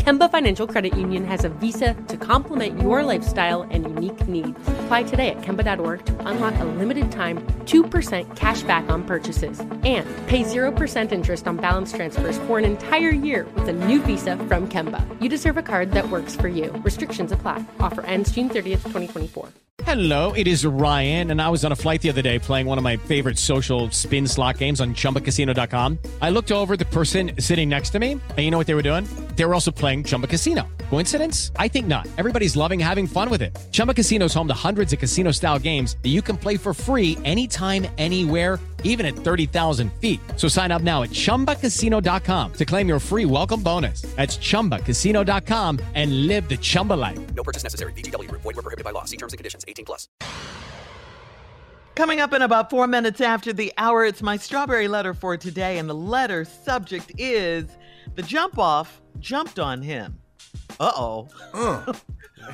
Kemba Financial Credit Union has a visa to complement your lifestyle and unique needs. Apply today at Kemba.org to unlock a limited time 2% cash back on purchases and pay 0% interest on balance transfers for an entire year with a new visa from Kemba. You deserve a card that works for you. Restrictions apply. Offer ends June 30th, 2024. Hello, it is Ryan, and I was on a flight the other day playing one of my favorite social spin slot games on chumbacasino.com. I looked over the person sitting next to me, and you know what they were doing? They were also playing Chumba Casino. Coincidence? I think not. Everybody's loving having fun with it. Chumba Casino is home to hundreds of casino style games that you can play for free anytime, anywhere, even at 30,000 feet. So sign up now at chumbacasino.com to claim your free welcome bonus. That's chumbacasino.com and live the Chumba life. No purchase necessary. VGW Group. Void were prohibited by law. See terms and conditions. 18 plus. Coming up in about four minutes after the hour, it's my strawberry letter for today, and the letter subject is the jump off jumped on him. Uh oh.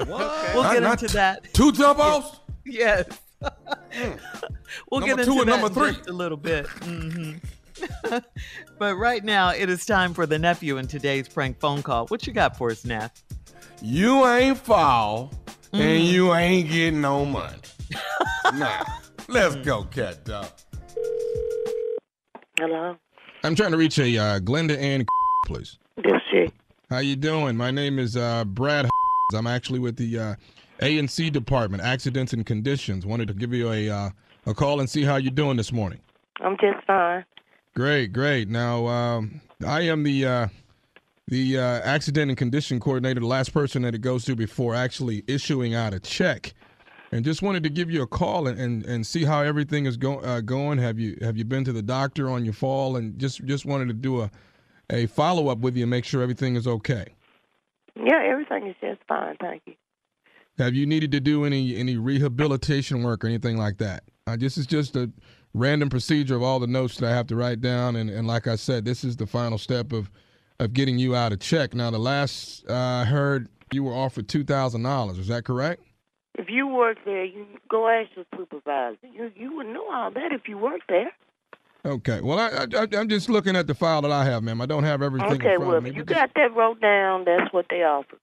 We'll get not into that. Two jump offs? Yes. we'll Number get two into and that number three. just a little bit. Mm-hmm. but right now, it is time for the nephew in today's prank phone call. What you got for us, Neff? You ain't fall and Mm. you ain't getting no money. nah. Let's go, cat dog. Hello. I'm trying to reach a uh, Glenda Ann, please. This chick. How you doing? My name is uh, Brad. I'm actually with the uh, A and C department, accidents and conditions. Wanted to give you a uh, a call and see how you're doing this morning. I'm just fine. Great, great. Now um, I am the uh, the uh, accident and condition coordinator, the last person that it goes to before actually issuing out a check. And just wanted to give you a call and, and, and see how everything is go, uh, going. Have you have you been to the doctor on your fall? And just just wanted to do a a follow up with you and make sure everything is okay. Yeah, everything is just fine. Thank you. Have you needed to do any any rehabilitation work or anything like that? Uh, this is just a random procedure of all the notes that I have to write down, and, and like I said, this is the final step of of getting you out of check. Now, the last uh, I heard, you were offered two thousand dollars. Is that correct? If you work there, you go ask your supervisor. You you would know all that if you work there. Okay. Well, I, I I'm just looking at the file that I have, ma'am. I don't have everything okay, in front well, of me. if you got that wrote down, that's what they offer.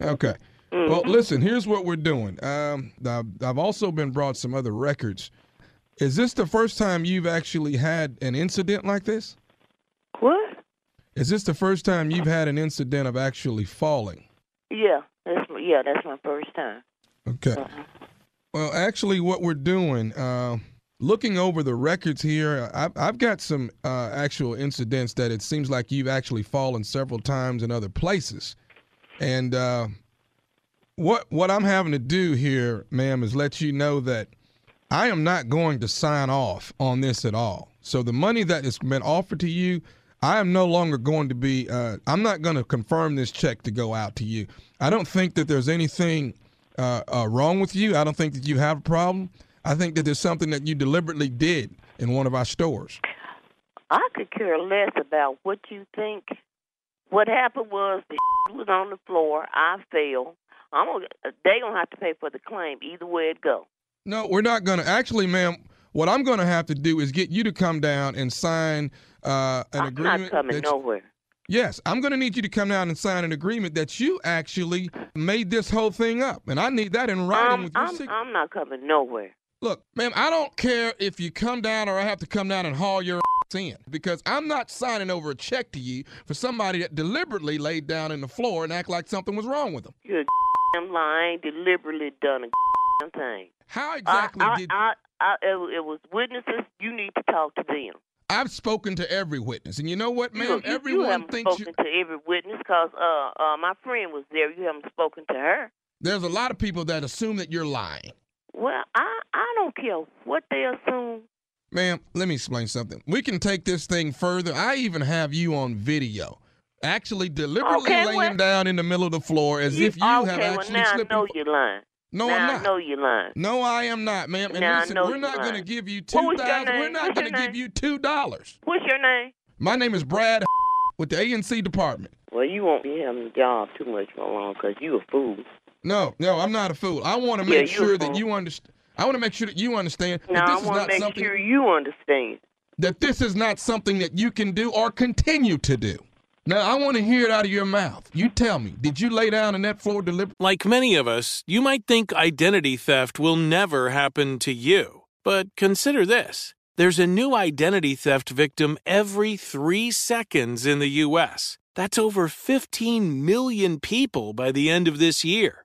Okay. Well, listen. Here's what we're doing. Um, I've, I've also been brought some other records. Is this the first time you've actually had an incident like this? What? Is this the first time you've had an incident of actually falling? Yeah, that's yeah, that's my first time. Okay. Well, actually, what we're doing, uh, looking over the records here, I've, I've got some uh, actual incidents that it seems like you've actually fallen several times in other places. And uh, what what I'm having to do here, ma'am, is let you know that I am not going to sign off on this at all. So the money that has been offered to you, I am no longer going to be. Uh, I'm not going to confirm this check to go out to you. I don't think that there's anything uh, uh, wrong with you. I don't think that you have a problem. I think that there's something that you deliberately did in one of our stores. I could care less about what you think. What happened was the was on the floor. I fell. I'm gonna, they gonna have to pay for the claim either way it go. No, we're not gonna. Actually, ma'am, what I'm gonna have to do is get you to come down and sign uh, an I'm agreement. not coming nowhere. Yes, I'm going to need you to come down and sign an agreement that you actually made this whole thing up, and I need that in writing I'm, with your I'm, signature. I'm not coming nowhere. Look, ma'am, I don't care if you come down or I have to come down and haul your ass in because I'm not signing over a check to you for somebody that deliberately laid down in the floor and act like something was wrong with them. You're a damn lie. I ain't deliberately done a damn thing. How exactly I, I, did I, I, it, was witnesses. You need to talk to them. I've spoken to every witness, and you know what, You- ma'am? you, Everyone you haven't thinks spoken to every witness because uh, uh, my friend was there. You haven't spoken to her. there's a lot of people that assume that you're lying. Well, I I don't care what they assume. Ma'am, let me explain something. We can take this thing further. I even have you on video. Actually, deliberately Okay, laying well- down in the middle of the floor as if you okay, have well actually now I slipped. know you're lying. No, now I'm I know you're lying. No, I am not, ma'am. And Now I listen, know we're you're not going to lying. give you What two was. We're not going to your give you two dollars. What's your name? My name is Brad with the ANC department. Well, you won't be having a job too much for long because you a fool. No, no, I'm not a fool. I want to make you're sure that you understand. I want to make sure that you understand Now that I this is want not to make something sure you understand. that this is not something that you can do or continue to do. Now, I want to hear it out of your mouth. You tell me, did you lay down in that floor deliberately? Like many of us, you might think identity theft will never happen to you. But consider this there's a new identity theft victim every three seconds in the U.S. That's over 15 million people by the end of this year,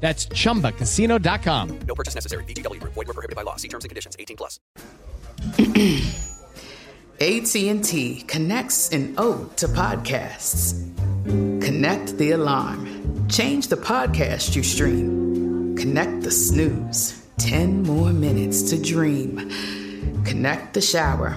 That's chumbacasino.com. No purchase necessary. VGW Group. Void were prohibited by law. See terms and conditions. 18 plus. AT&T connects an ode to podcasts. Connect the alarm. Change the podcast you stream. Connect the snooze. 10 more minutes to dream. Connect the shower.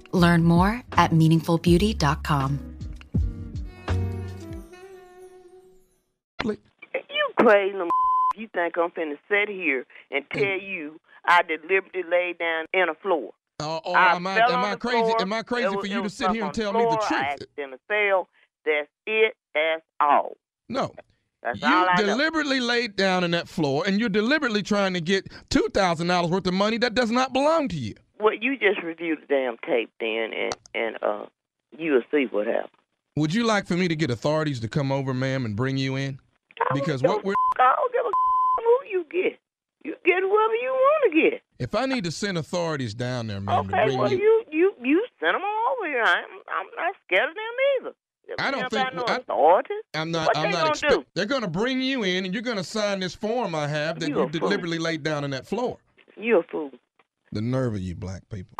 Learn more at meaningfulbeauty.com. You crazy little you think I'm finna sit here and tell you I deliberately laid down in a floor. Uh, or I am I am I crazy? floor. Am I crazy It for you to sit here and tell me the floor. I truth? accidentally fell. That's it. That's all. No. That's You all I know. deliberately laid down in that floor, and you're deliberately trying to get two thousand dollars worth of money that does not belong to you. Well, you just review the damn tape then, and and uh, you'll see what happens. Would you like for me to get authorities to come over, ma'am, and bring you in? Because what we're I don't give a who you get. You get whoever you want to get. if I need to send authorities down there, ma'am, to Okay, bring well you, you you you send them all over here. I'm I'm not scared of them either. I don't think no I- authority. I'm not. What I'm they not. gonna expect- do? They're going to bring you in, and you're going to sign this form I have that You you, deliberately laid down on that floor. You a fool. The nerve of you, black people.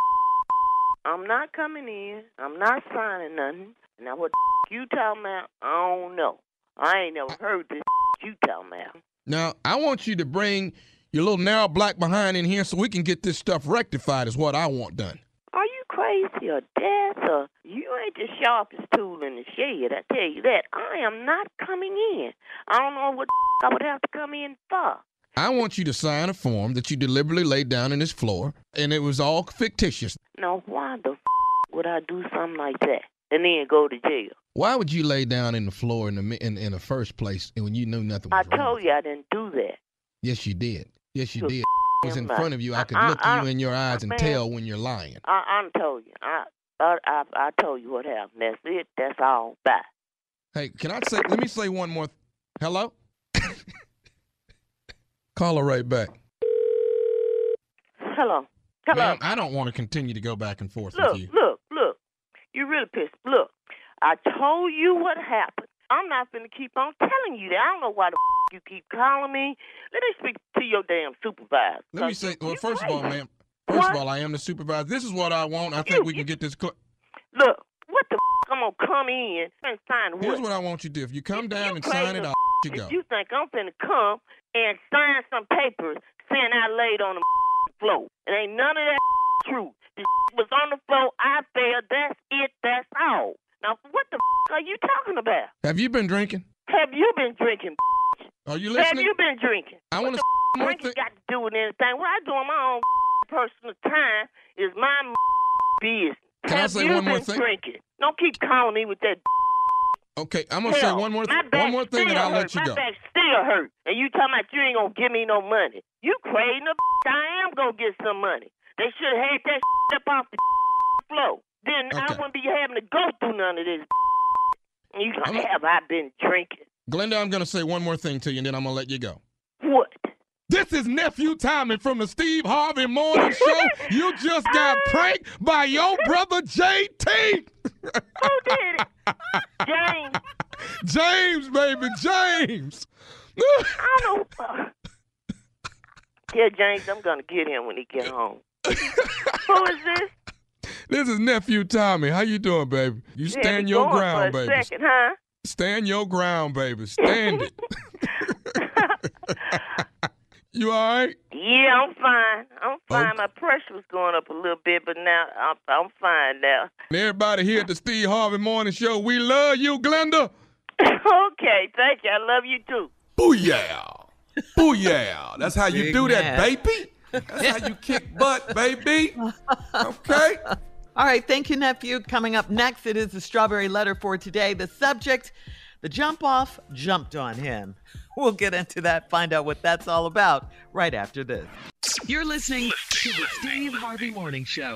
I'm not coming in. I'm not signing nothing. Now what the you talking about? I don't know. I ain't never heard this you talking about. Now, I want you to bring your little narrow black behind in here so we can get this stuff rectified. Is what I want done. Crazy or deaf or you ain't the sharpest tool in the shed? I tell you that. I am not coming in. I don't know what I would have to come in for. I want you to sign a form that you deliberately laid down in this floor, and it was all fictitious. Now why the f- would I do something like that and then go to jail? Why would you lay down in the floor in the in, in the first place when you knew nothing I wrong? told you I didn't do that. Yes, you did. Yes, you did. Was in front of you. I could I- look I- you in your eyes and man. tell when you're lying. I I told you. I I I, told you what happened. That's it. That's all. Bye. Hey, can I say? Let me say one more. Th- Hello. Call her right back. Hello. Hello. Ma'am, I don't want to continue to go back and forth Look, with you. look, look. You really pissed. Look, I told you what happened. I'm not going to keep on telling you that. I don't know why the you keep calling me. Let me speak to your damn supervisor. Let me say. Well, you first of all, crazy. ma'am. First of all, I am the supervisor. This is what I want. I think we can get this. Cl- Look, what the I'm going to come in and sign what? Here's what I want you to do. If you come down and sign it, crazy. I'll you go. If you think I'm finna come and sign some papers saying I laid on the floor, it ain't none of that true. The was on the floor. I fell. That's it. That's all. Now, what the are you talking about? Have you been drinking? Have you been drinking? Are you Have you been drinking? I want to. drinking got to do with anything? What I do on my own personal time is my business. Can I Have say you one more thing? Drinking. Don't keep calling me with that. Okay, I'm gonna say one more. my Th- one more thing, and I'll let hurt. you my go. back still hurt, and you talking about you ain't gonna give me no money. You crazy? The I am gonna get some money. They should have had that up off the floor. Then I wouldn't be having to go through none of this. You gonna have I been drinking? Glenda, I'm gonna say one more thing to you, and then I'm gonna let you go. What? This is nephew Tommy from the Steve Harvey Morning Show. you just got ah. pranked by your brother JT. Who did it? James. James, baby, James. I don't know. Yeah, James, I'm gonna get him when he get home. Who is this? This is nephew Tommy. How you doing, baby? You Yeah, stand be your going ground, for a baby. Second, huh? Stand your ground, baby. Stand it. you all right? Yeah, I'm fine. I'm fine. My pressure was going up a little bit, but now I'm I'm fine now. And everybody here at the Steve Harvey Morning Show, we love you, Glenda. okay, thank you. I love you too. Booyah. Booyah. That's how you Big do that, baby. That's how you kick butt, baby. Okay. All right, thank you, nephew. Coming up next, it is the strawberry letter for today. The subject, the jump off jumped on him. We'll get into that, find out what that's all about right after this. You're listening to the Steve Harvey Morning Show.